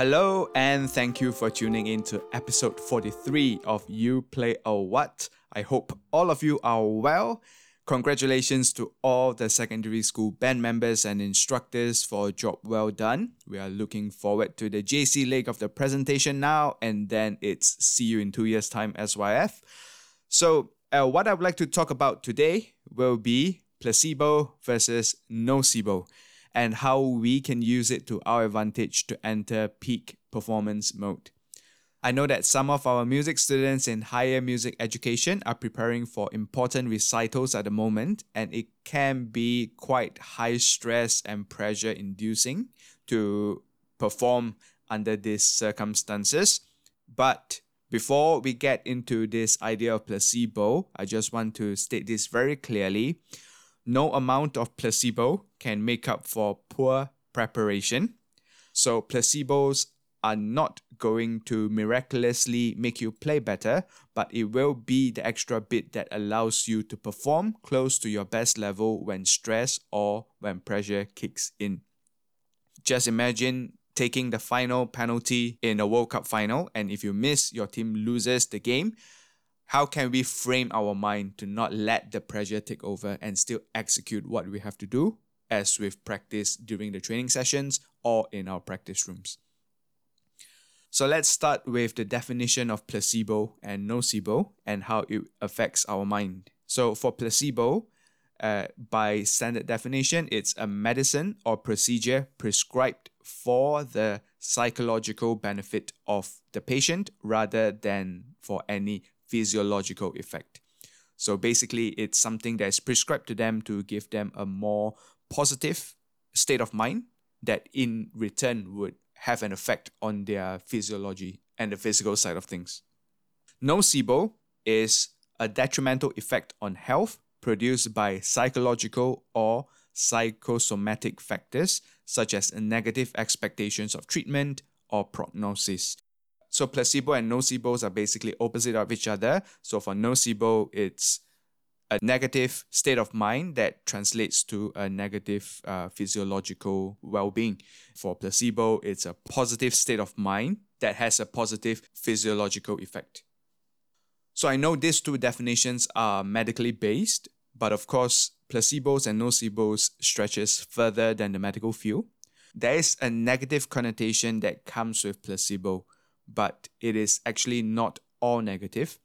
Hello, and thank you for tuning in to episode 43 of You Play a What. I hope all of you are well. Congratulations to all the secondary school band members and instructors for a job well done. We are looking forward to the JC leg of the presentation now, and then it's see you in two years' time, SYF. So, uh, what I would like to talk about today will be placebo versus nocebo and how we can use it to our advantage to enter peak performance mode. I know that some of our music students in higher music education are preparing for important recitals at the moment, and it can be quite high stress and pressure inducing to perform under these circumstances. But before we get into this idea of placebo, I just want to state this very clearly. No amount of placebo can make up for poor preparation. So, placebos are not going to miraculously make you play better, but it will be the extra bit that allows you to perform close to your best level when stress or when pressure kicks in. Just imagine taking the final penalty in a World Cup final, and if you miss, your team loses the game. How can we frame our mind to not let the pressure take over and still execute what we have to do, as we've practiced during the training sessions or in our practice rooms? So let's start with the definition of placebo and nocebo and how it affects our mind. So for placebo, uh, by standard definition, it's a medicine or procedure prescribed for the psychological benefit of the patient rather than for any physiological effect. So basically, it's something that is prescribed to them to give them a more positive state of mind that in return would have an effect on their physiology and the physical side of things. Nocebo is a detrimental effect on health produced by psychological or psychosomatic factors such as negative expectations of treatment or prognosis. So placebo and nocebos are basically opposite of each other. So for nocebo, it's a negative state of mind that translates to a negative uh, physiological well-being. For placebo, it's a positive state of mind that has a positive physiological effect. So I know these two definitions are medically based, but of course, placebos and nocebos stretches further than the medical field. There is a negative connotation that comes with placebo, but it is actually not all negative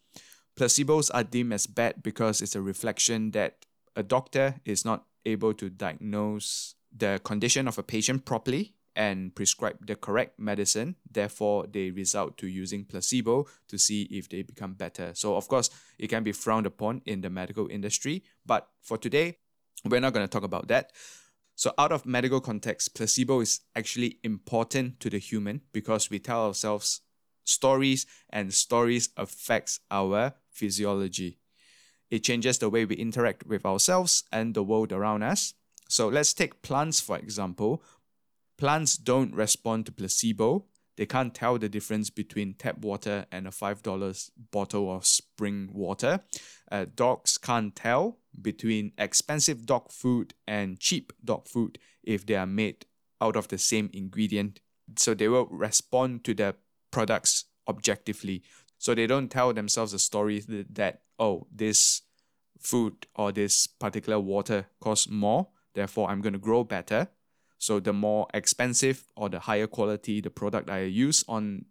placebos are deemed as bad because it's a reflection that a doctor is not able to diagnose the condition of a patient properly and prescribe the correct medicine. Therefore, they result to using placebo to see if they become better. So, of course, it can be frowned upon in the medical industry. But for today, we're not going to talk about that. So, out of medical context, placebo is actually important to the human because we tell ourselves stories and stories affects our physiology. It changes the way we interact with ourselves and the world around us. So let's take plants for example. Plants don't respond to placebo. They can't tell the difference between tap water and a $5 bottle of spring water. Uh, dogs can't tell between expensive dog food and cheap dog food if they are made out of the same ingredient. So they will respond to the products objectively. So they don't tell themselves a story that, oh, this food or this particular water costs more, therefore I'm going to grow better. So the more expensive or the higher quality the product I use on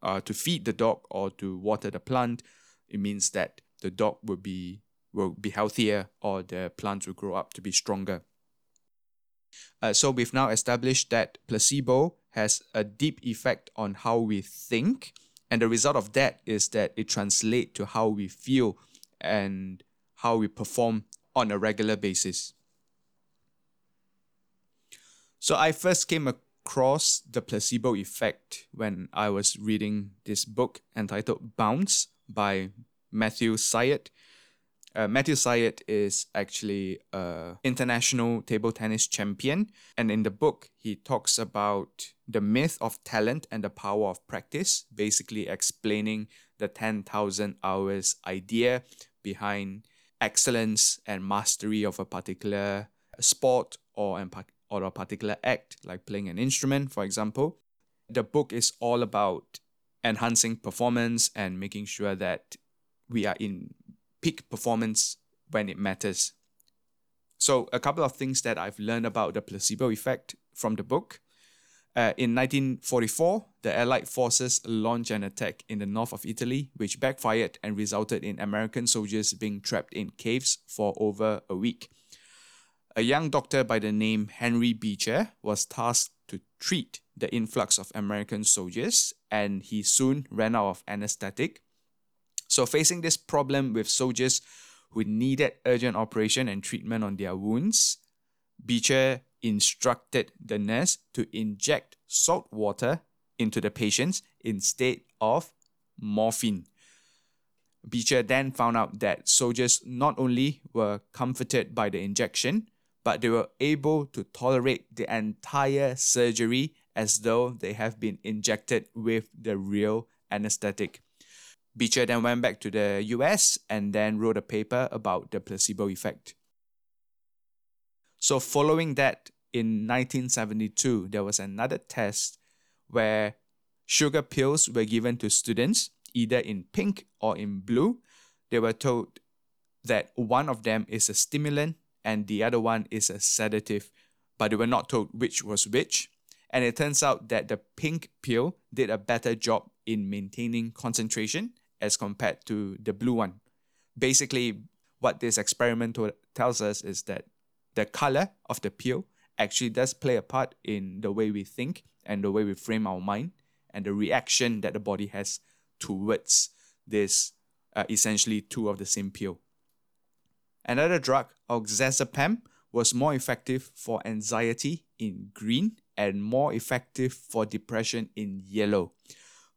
uh, to feed the dog or to water the plant, it means that the dog will be will be healthier or the plants will grow up to be stronger. Uh, so we've now established that placebo has a deep effect on how we think and the result of that is that it translates to how we feel and how we perform on a regular basis. So I first came across the placebo effect when I was reading this book entitled Bounce by Matthew Syed. Uh, Matthew Syed is actually an international table tennis champion, and in the book, he talks about the myth of talent and the power of practice, basically explaining the 10,000 hours idea behind excellence and mastery of a particular sport or, or a particular act, like playing an instrument, for example. The book is all about enhancing performance and making sure that we are in peak performance when it matters. So, a couple of things that I've learned about the placebo effect from the book. Uh, in 1944, the Allied forces launched an attack in the north of Italy, which backfired and resulted in American soldiers being trapped in caves for over a week. A young doctor by the name Henry Beecher was tasked to treat the influx of American soldiers, and he soon ran out of anesthetic. So, facing this problem with soldiers who needed urgent operation and treatment on their wounds, Beecher instructed the nurse to inject salt water into the patients instead of morphine. Beecher then found out that soldiers not only were comforted by the injection, but they were able to tolerate the entire surgery as though they have been injected with the real anesthetic. Beecher then went back to the US and then wrote a paper about the placebo effect. So, following that, in 1972, there was another test where sugar pills were given to students, either in pink or in blue. They were told that one of them is a stimulant and the other one is a sedative, but they were not told which was which. And it turns out that the pink pill did a better job in maintaining concentration as compared to the blue one. Basically, what this experiment tells us is that the color of the pill actually does play a part in the way we think and the way we frame our mind and the reaction that the body has towards this uh, essentially two of the same pill. Another drug, oxazepam, was more effective for anxiety in green and more effective for depression in yellow.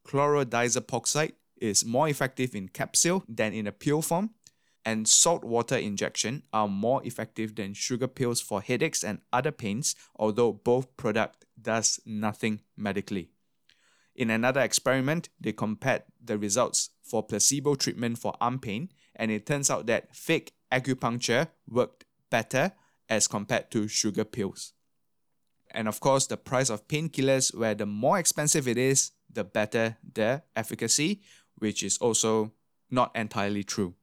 Chlorodiazepoxide is more effective in capsule than in a pill form and salt water injection are more effective than sugar pills for headaches and other pains, although both product does nothing medically. In another experiment, they compared the results for placebo treatment for arm pain, and it turns out that fake acupuncture worked better as compared to sugar pills. And of course, the price of painkillers, where the more expensive it is, the better the efficacy, which is also not entirely true.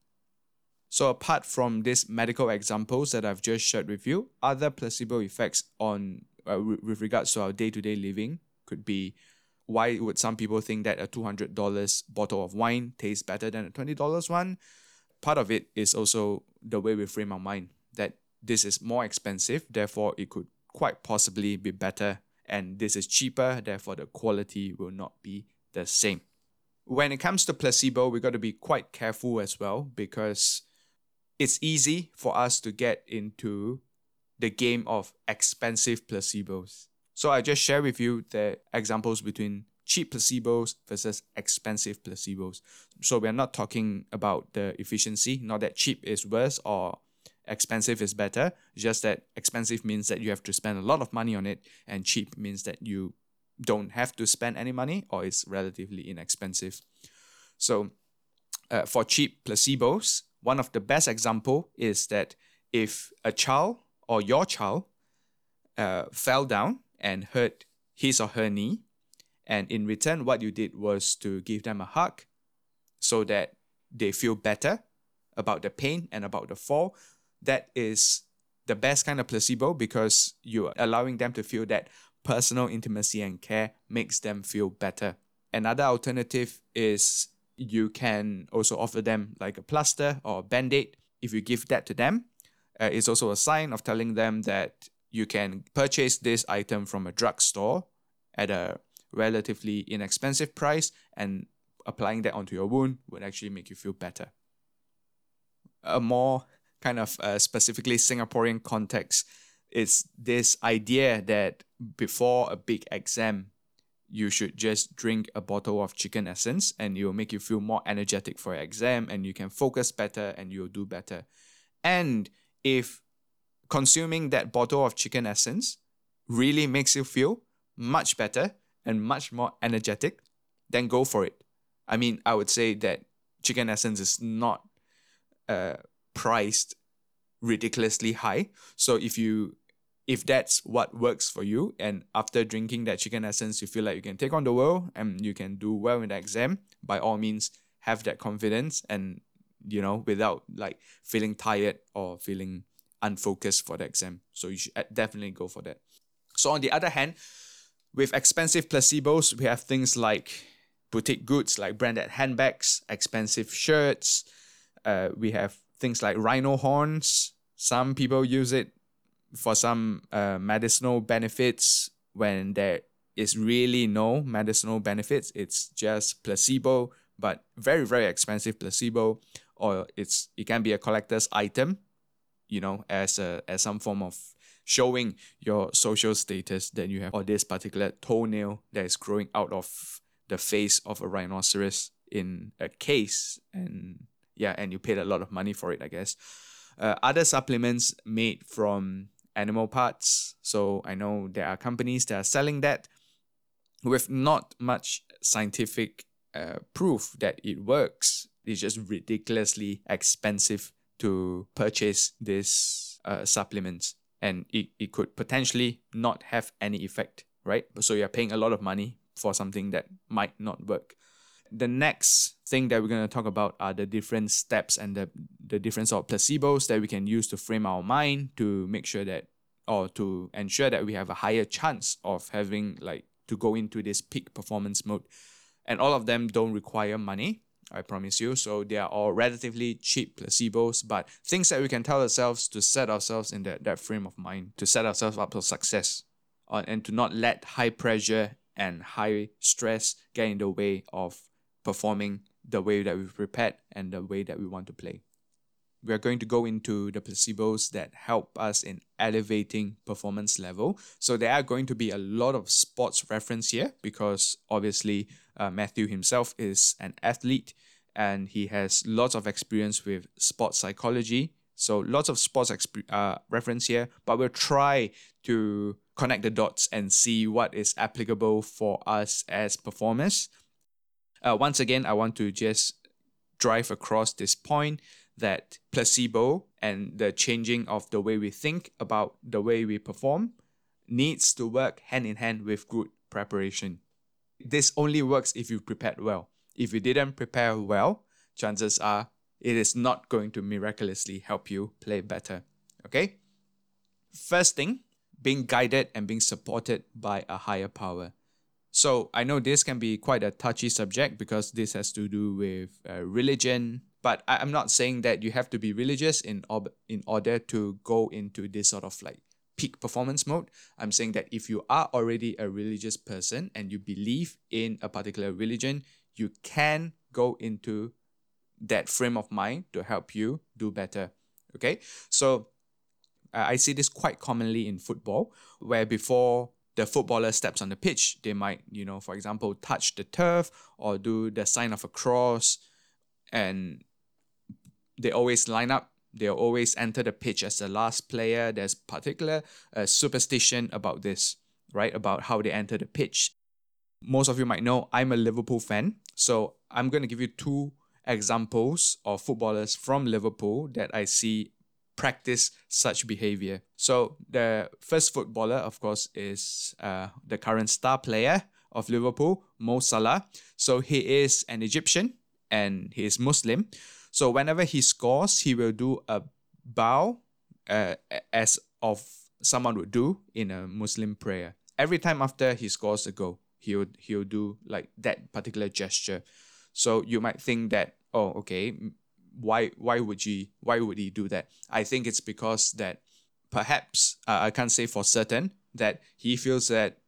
So, apart from these medical examples that I've just shared with you, other placebo effects on uh, with regards to our day to day living could be why would some people think that a $200 bottle of wine tastes better than a $20 one? Part of it is also the way we frame our mind that this is more expensive, therefore, it could quite possibly be better, and this is cheaper, therefore, the quality will not be the same. When it comes to placebo, we've got to be quite careful as well because it's easy for us to get into the game of expensive placebos. So I just share with you the examples between cheap placebos versus expensive placebos. So we're not talking about the efficiency, not that cheap is worse or expensive is better, just that expensive means that you have to spend a lot of money on it and cheap means that you don't have to spend any money or it's relatively inexpensive. So uh, for cheap placebos, one of the best example is that if a child or your child uh, fell down and hurt his or her knee, and in return, what you did was to give them a hug so that they feel better about the pain and about the fall. That is the best kind of placebo because you're allowing them to feel that personal intimacy and care makes them feel better. Another alternative is you can also offer them like a plaster or a band-aid if you give that to them uh, it's also a sign of telling them that you can purchase this item from a drugstore at a relatively inexpensive price and applying that onto your wound would actually make you feel better a more kind of uh, specifically singaporean context is this idea that before a big exam, you should just drink a bottle of chicken essence and it will make you feel more energetic for your exam and you can focus better and you'll do better. And if consuming that bottle of chicken essence really makes you feel much better and much more energetic, then go for it. I mean, I would say that chicken essence is not uh, priced ridiculously high. So if you if that's what works for you and after drinking that chicken essence you feel like you can take on the world and you can do well in the exam, by all means have that confidence and you know without like feeling tired or feeling unfocused for the exam. So you should definitely go for that. So on the other hand, with expensive placebos, we have things like boutique goods like branded handbags, expensive shirts. Uh, we have things like rhino horns. Some people use it for some uh, medicinal benefits when there is really no medicinal benefits. It's just placebo, but very very expensive placebo, or it's it can be a collector's item, you know, as a as some form of showing your social status that you have or this particular toenail that is growing out of the face of a rhinoceros in a case and yeah and you paid a lot of money for it i guess uh, other supplements made from animal parts so i know there are companies that are selling that with not much scientific uh, proof that it works it's just ridiculously expensive to purchase these uh, supplements and it, it could potentially not have any effect, right? So you're paying a lot of money for something that might not work. The next thing that we're going to talk about are the different steps and the, the different sort of placebos that we can use to frame our mind to make sure that or to ensure that we have a higher chance of having like to go into this peak performance mode. And all of them don't require money. I promise you. So they are all relatively cheap placebos, but things that we can tell ourselves to set ourselves in that, that frame of mind, to set ourselves up for success, uh, and to not let high pressure and high stress get in the way of performing the way that we've prepared and the way that we want to play. We are going to go into the placebos that help us in elevating performance level. So there are going to be a lot of sports reference here because obviously uh, Matthew himself is an athlete and he has lots of experience with sports psychology. So lots of sports exp- uh, reference here, but we'll try to connect the dots and see what is applicable for us as performers. Uh, once again, I want to just drive across this point that placebo and the changing of the way we think about the way we perform needs to work hand in hand with good preparation. This only works if you prepared well. If you didn't prepare well, chances are it is not going to miraculously help you play better. Okay? First thing, being guided and being supported by a higher power. So I know this can be quite a touchy subject because this has to do with uh, religion, but I, am not saying that you have to be religious in ob- in order to go into this sort of like peak performance mode. I'm saying that if you are already a religious person and you believe in a particular religion, you can go into that frame of mind to help you do better. Okay, so uh, I see this quite commonly in football, where before the footballer steps on the pitch, they might, you know, for example, touch the turf or do the sign of a cross, and they always line up They'll always enter the pitch as the last player. There's particular uh, superstition about this, right? About how they enter the pitch. Most of you might know I'm a Liverpool fan, so I'm going to give you two examples of footballers from Liverpool that I see practice such behavior. So the first footballer, of course, is uh, the current star player of Liverpool, Mo Salah. So he is an Egyptian and he is Muslim. So whenever he scores, he will do a bow uh, as of someone would do in a Muslim prayer. Every time after he scores a goal, he'll he'll do like that particular gesture. So you might think that oh okay, why why would he why would he do that? I think it's because that perhaps uh, I can't say for certain that he feels that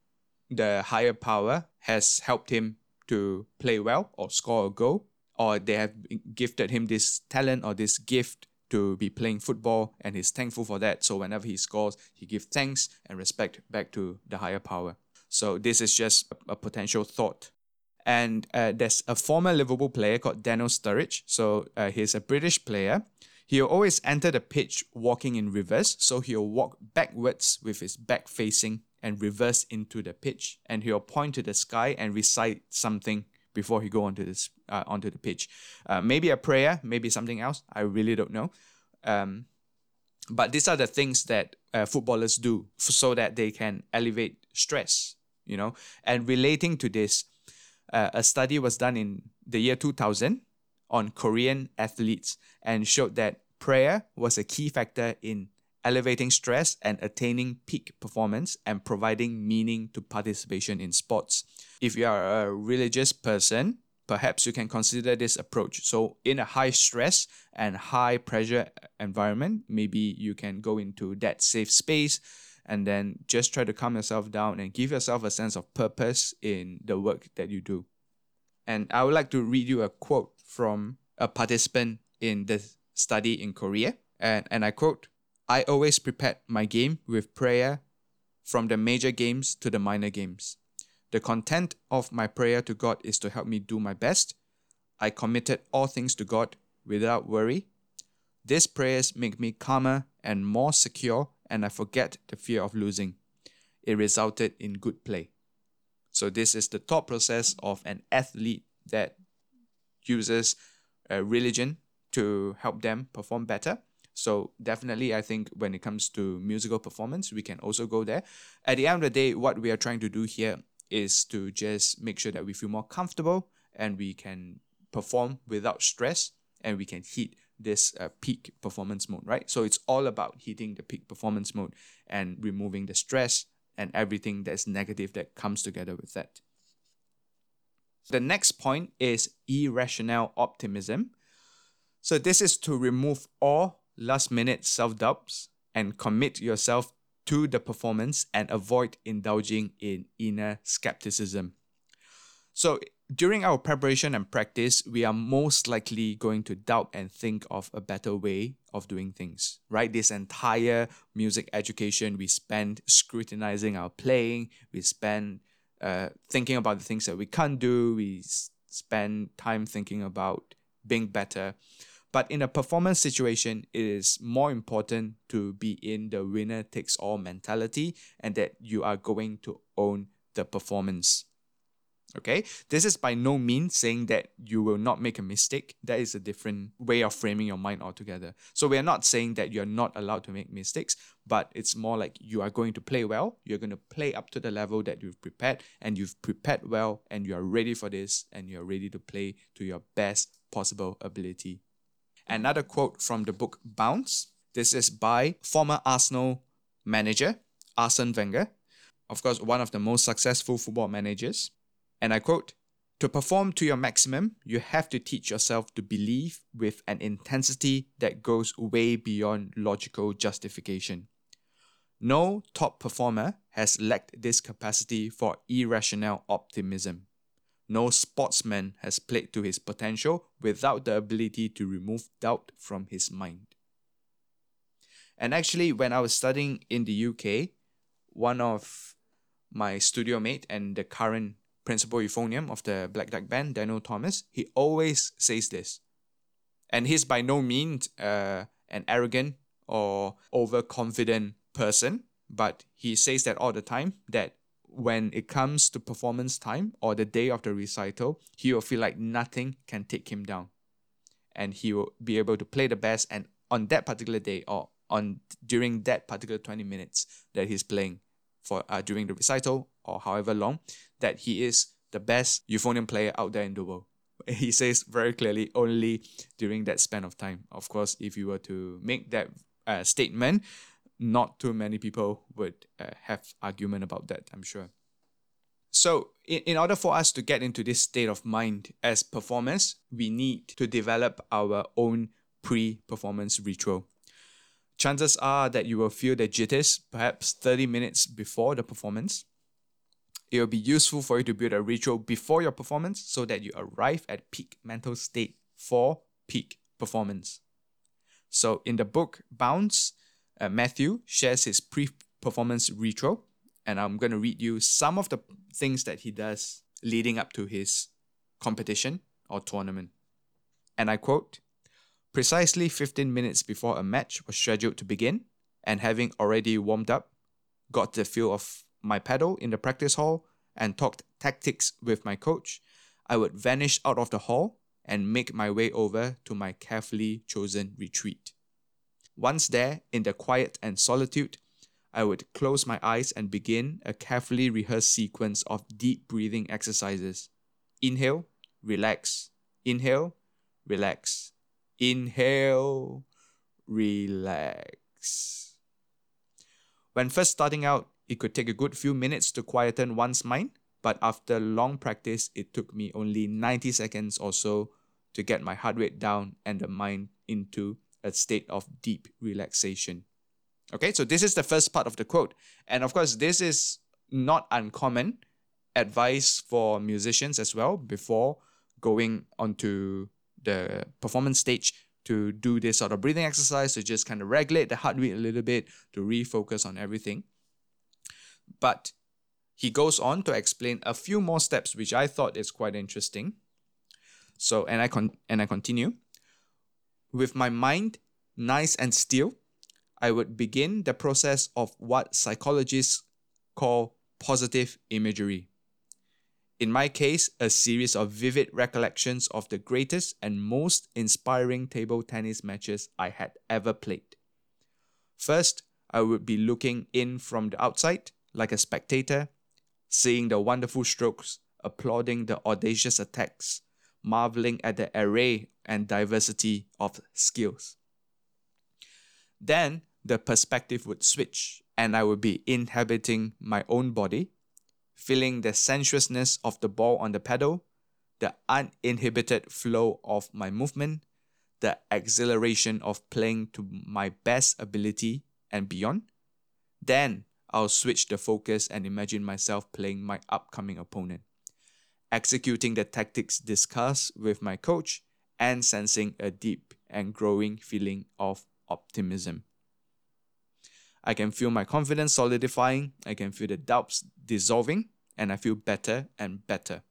the higher power has helped him to play well or score a goal or they have gifted him this talent or this gift to be playing football and he's thankful for that. So whenever he scores, he gives thanks and respect back to the higher power. So this is just a, a potential thought. And uh, there's a former Liverpool player called Daniel Sturridge. So uh, he's a British player. He'll always enter the pitch walking in reverse. So he'll walk backwards with his back facing and reverse into the pitch. And he'll point to the sky and recite something before he go onto this uh, onto the pitch. Uh, maybe a prayer, maybe something else. I really don't know. Um, but these are the things that uh, footballers do so that they can elevate stress. You know, and relating to this, uh, a study was done in the year 2000 on Korean athletes and showed that prayer was a key factor in elevating stress and attaining peak performance and providing meaning to participation in sports. If you are a religious person, perhaps you can consider this approach. So, in a high stress and high pressure environment, maybe you can go into that safe space and then just try to calm yourself down and give yourself a sense of purpose in the work that you do. And I would like to read you a quote from a participant in the study in Korea. And, and I quote I always prepared my game with prayer from the major games to the minor games. The content of my prayer to God is to help me do my best. I committed all things to God without worry. These prayers make me calmer and more secure, and I forget the fear of losing. It resulted in good play. So, this is the thought process of an athlete that uses religion to help them perform better. So definitely, I think when it comes to musical performance, we can also go there. At the end of the day, what we are trying to do here is to just make sure that we feel more comfortable and we can perform without stress and we can hit this uh, peak performance mode, right? So it's all about hitting the peak performance mode and removing the stress and everything that's negative that comes together with that. The next point is irrational optimism. So this is to remove all last minute self doubts and commit yourself to the performance and avoid indulging in inner skepticism. So, during our preparation and practice, we are most likely going to doubt and think of a better way of doing things, right? This entire music education, we spend scrutinizing our playing, we spend uh, thinking about the things that we can't do, we spend time thinking about being better. But in a performance situation, it is more important to be in the winner takes all mentality and that you are going to own the performance. Okay, this is by no means saying that you will not make a mistake. That is a different way of framing your mind altogether. So, we are not saying that you're not allowed to make mistakes, but it's more like you are going to play well, you're going to play up to the level that you've prepared, and you've prepared well, and you are ready for this, and you're ready to play to your best possible ability Another quote from the book Bounce. This is by former Arsenal manager Arsene Wenger, of course, one of the most successful football managers. And I quote To perform to your maximum, you have to teach yourself to believe with an intensity that goes way beyond logical justification. No top performer has lacked this capacity for irrational optimism. No sportsman has played to his potential without the ability to remove doubt from his mind. And actually, when I was studying in the UK, one of my studio mate and the current principal euphonium of the Black Dyke Band, Daniel Thomas, he always says this. And he's by no means uh, an arrogant or overconfident person, but he says that all the time that when it comes to performance time or the day of the recital, he will feel like nothing can take him down. And he will be able to play the best and on that particular day or on during that particular 20 minutes that he's playing for uh, during the recital or however long that he is the best euphonium player out there in the world. He says very clearly only during that span of time. Of course, if you were to make that uh, statement, not too many people would uh, have argument about that i'm sure so in, in order for us to get into this state of mind as performers we need to develop our own pre-performance ritual chances are that you will feel the jitters perhaps 30 minutes before the performance it will be useful for you to build a ritual before your performance so that you arrive at peak mental state for peak performance So in the book Bounce, uh, Matthew shares his pre performance retro, and I'm going to read you some of the things that he does leading up to his competition or tournament. And I quote Precisely 15 minutes before a match was scheduled to begin, and having already warmed up, got the feel of my pedal in the practice hall, and talked tactics with my coach, I would vanish out of the hall and make my way over to my carefully chosen retreat. Once there, in the quiet and solitude, I would close my eyes and begin a carefully rehearsed sequence of deep breathing exercises. Inhale, relax. Inhale, relax. Inhale, relax. When first starting out, it could take a good few minutes to quieten one's mind, but after long practice, it took me only 90 seconds or so to get my heart rate down and the mind into a state of deep relaxation. Okay, so this is the first part of the quote. And of course, this is not uncommon advice for musicians as well before going onto the performance stage to do this sort of breathing exercise to just kind of regulate the heart rate a little bit to refocus on everything. But he goes on to explain a few more steps which I thought is quite interesting. So and I con and I continue. With my mind nice and still, I would begin the process of what psychologists call positive imagery. In my case, a series of vivid recollections of the greatest and most inspiring table tennis matches I had ever played. First, I would be looking in from the outside, like a spectator, seeing the wonderful strokes, applauding the audacious attacks, marveling at the array and diversity of skills. Then the perspective would switch and I would be inhabiting my own body, feeling the sensuousness of the ball on the pedal, the uninhibited flow of my movement, the exhilaration of playing to my best ability and beyond. Then I'll switch the focus and imagine myself playing my upcoming opponent, executing the tactics discussed with my coach, and sensing a deep and growing feeling of optimism. I can feel my confidence solidifying, I can feel the doubts dissolving, and I feel better and better.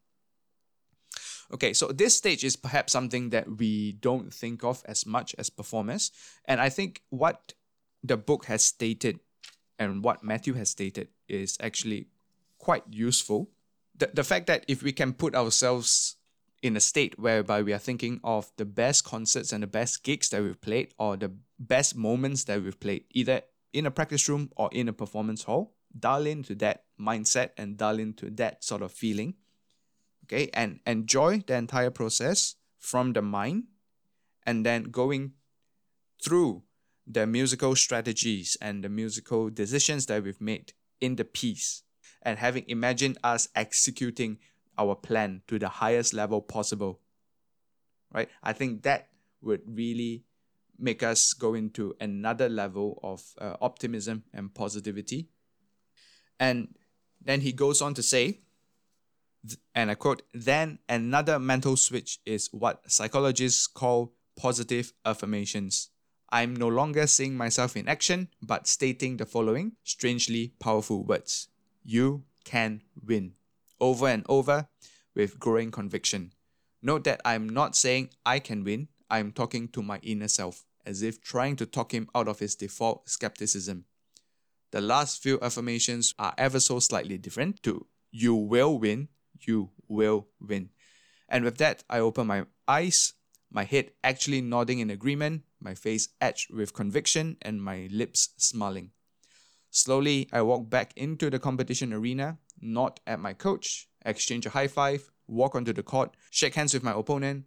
Okay, so this stage is perhaps something that we don't think of as much as performers. And I think what the book has stated and what Matthew has stated is actually quite useful. The, the fact that if we can put ourselves in a state whereby we are thinking of the best concerts and the best gigs that we've played or the best moments that we've played, either in a practice room or in a performance hall, dial into that mindset and dial into that sort of feeling. Okay, and enjoy the entire process from the mind and then going through the musical strategies and the musical decisions that we've made in the piece. And having imagined us executing our plan to the highest level possible right? I think that would really make us go into another level of uh, optimism and positivity. And then he goes on to say and i quote then another mental switch is what psychologists call positive affirmations I'm no longer seeing myself in action, but stating the following strangely powerful words You can win. Over and over with growing conviction. Note that I'm not saying I can win, I'm talking to my inner self, as if trying to talk him out of his default skepticism. The last few affirmations are ever so slightly different to You will win, you will win. And with that, I open my eyes, my head actually nodding in agreement, my face etched with conviction and my lips smiling. Slowly, I walk back into the competition arena, nod at my coach, exchange a high five, walk onto the court, shake hands with my opponent.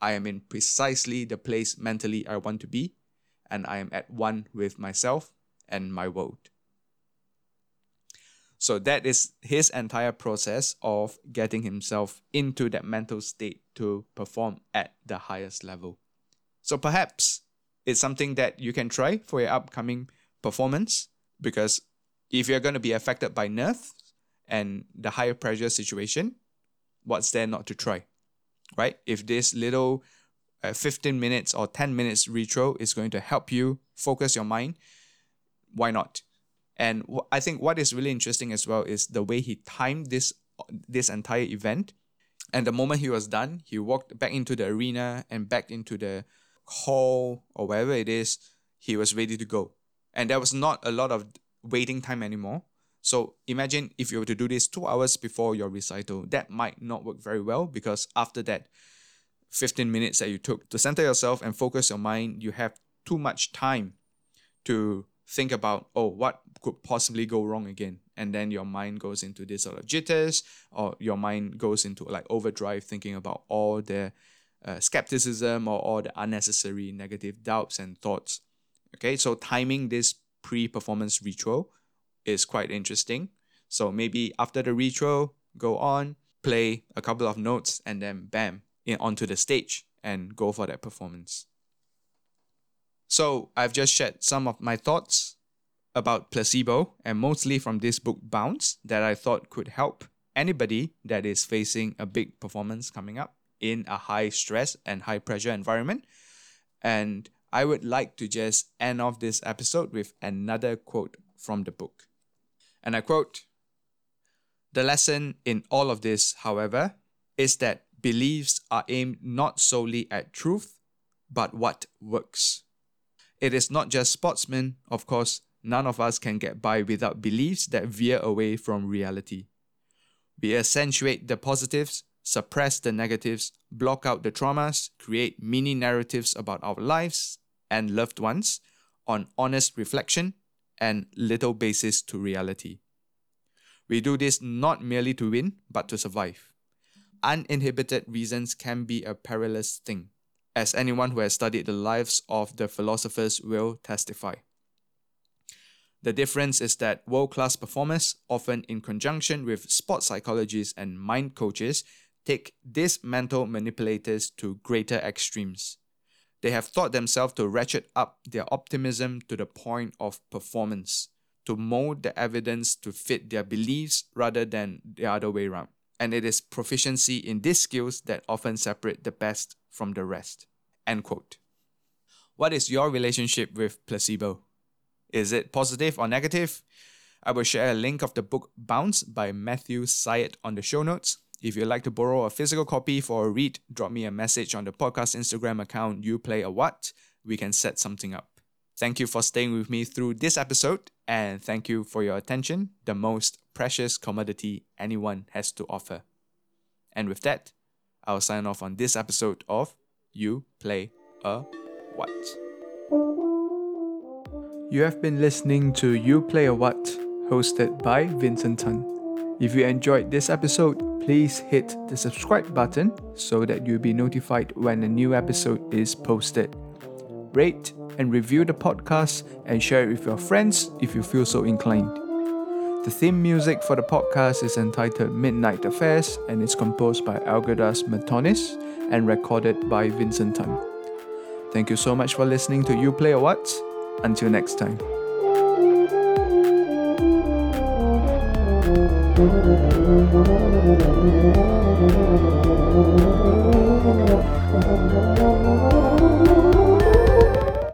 I am in precisely the place mentally I want to be, and I am at one with myself and my world. So that is his entire process of getting himself into that mental state to perform at the highest level. So perhaps it's something that you can try for your upcoming performance because if you're going to be affected by nerves and the higher pressure situation, what's there not to try? Right? If this little a 15 minutes or 10 minutes retro is going to help you focus your mind, why not? And wh- I think what is really interesting as well is the way he timed this this entire event. And the moment he was done, he walked back into the arena and back into the hall or wherever it is. He was ready to go, and there was not a lot of waiting time anymore. So imagine if you were to do this two hours before your recital, that might not work very well because after that 15 minutes that you took to center yourself and focus your mind, you have too much time to think about, oh, what could possibly go wrong again? And then your mind goes into this sort of jitters, or your mind goes into like overdrive, thinking about all the uh, skepticism or all the unnecessary negative doubts and thoughts. Okay, so timing this pre performance ritual is quite interesting. So maybe after the ritual, go on, play a couple of notes, and then bam, in, onto the stage and go for that performance. So I've just shared some of my thoughts about placebo and mostly from this book Bounce that I thought could help anybody that is facing a big performance coming up in a high stress and high pressure environment. And I would like to just end off this episode with another quote from the book. And I quote The lesson in all of this, however, is that beliefs are aimed not solely at truth, but what works. It is not just sportsmen, of course, none of us can get by without beliefs that veer away from reality. We accentuate the positives, suppress the negatives, block out the traumas, create mini narratives about our lives and loved ones on honest reflection and little basis to reality. We do this not merely to win, but to survive. Uninhibited reasons can be a perilous thing as anyone who has studied the lives of the philosophers will testify. The difference is that world class performers, often in conjunction with sports psychologists and mind coaches, take these mental manipulators to greater extremes. They have taught themselves to ratchet up their optimism to the point of performance, to mold the evidence to fit their beliefs rather than the other way around. And it is proficiency in these skills that often separate the best from the rest. End quote. What is your relationship with placebo? Is it positive or negative? I will share a link of the book Bounce by Matthew Syed on the show notes. If you'd like to borrow a physical copy for a read, drop me a message on the podcast Instagram account You Play a What. We can set something up. Thank you for staying with me through this episode, and thank you for your attention, the most precious commodity anyone has to offer. And with that, I'll sign off on this episode of You Play a What. You have been listening to You Play a What, hosted by Vincent Tan. If you enjoyed this episode, please hit the subscribe button so that you'll be notified when a new episode is posted. Rate and review the podcast and share it with your friends if you feel so inclined. The theme music for the podcast is entitled Midnight Affairs and is composed by Algirdas Matonis and recorded by Vincent Tan. Thank you so much for listening to You Play a What. Until next time. Thank you.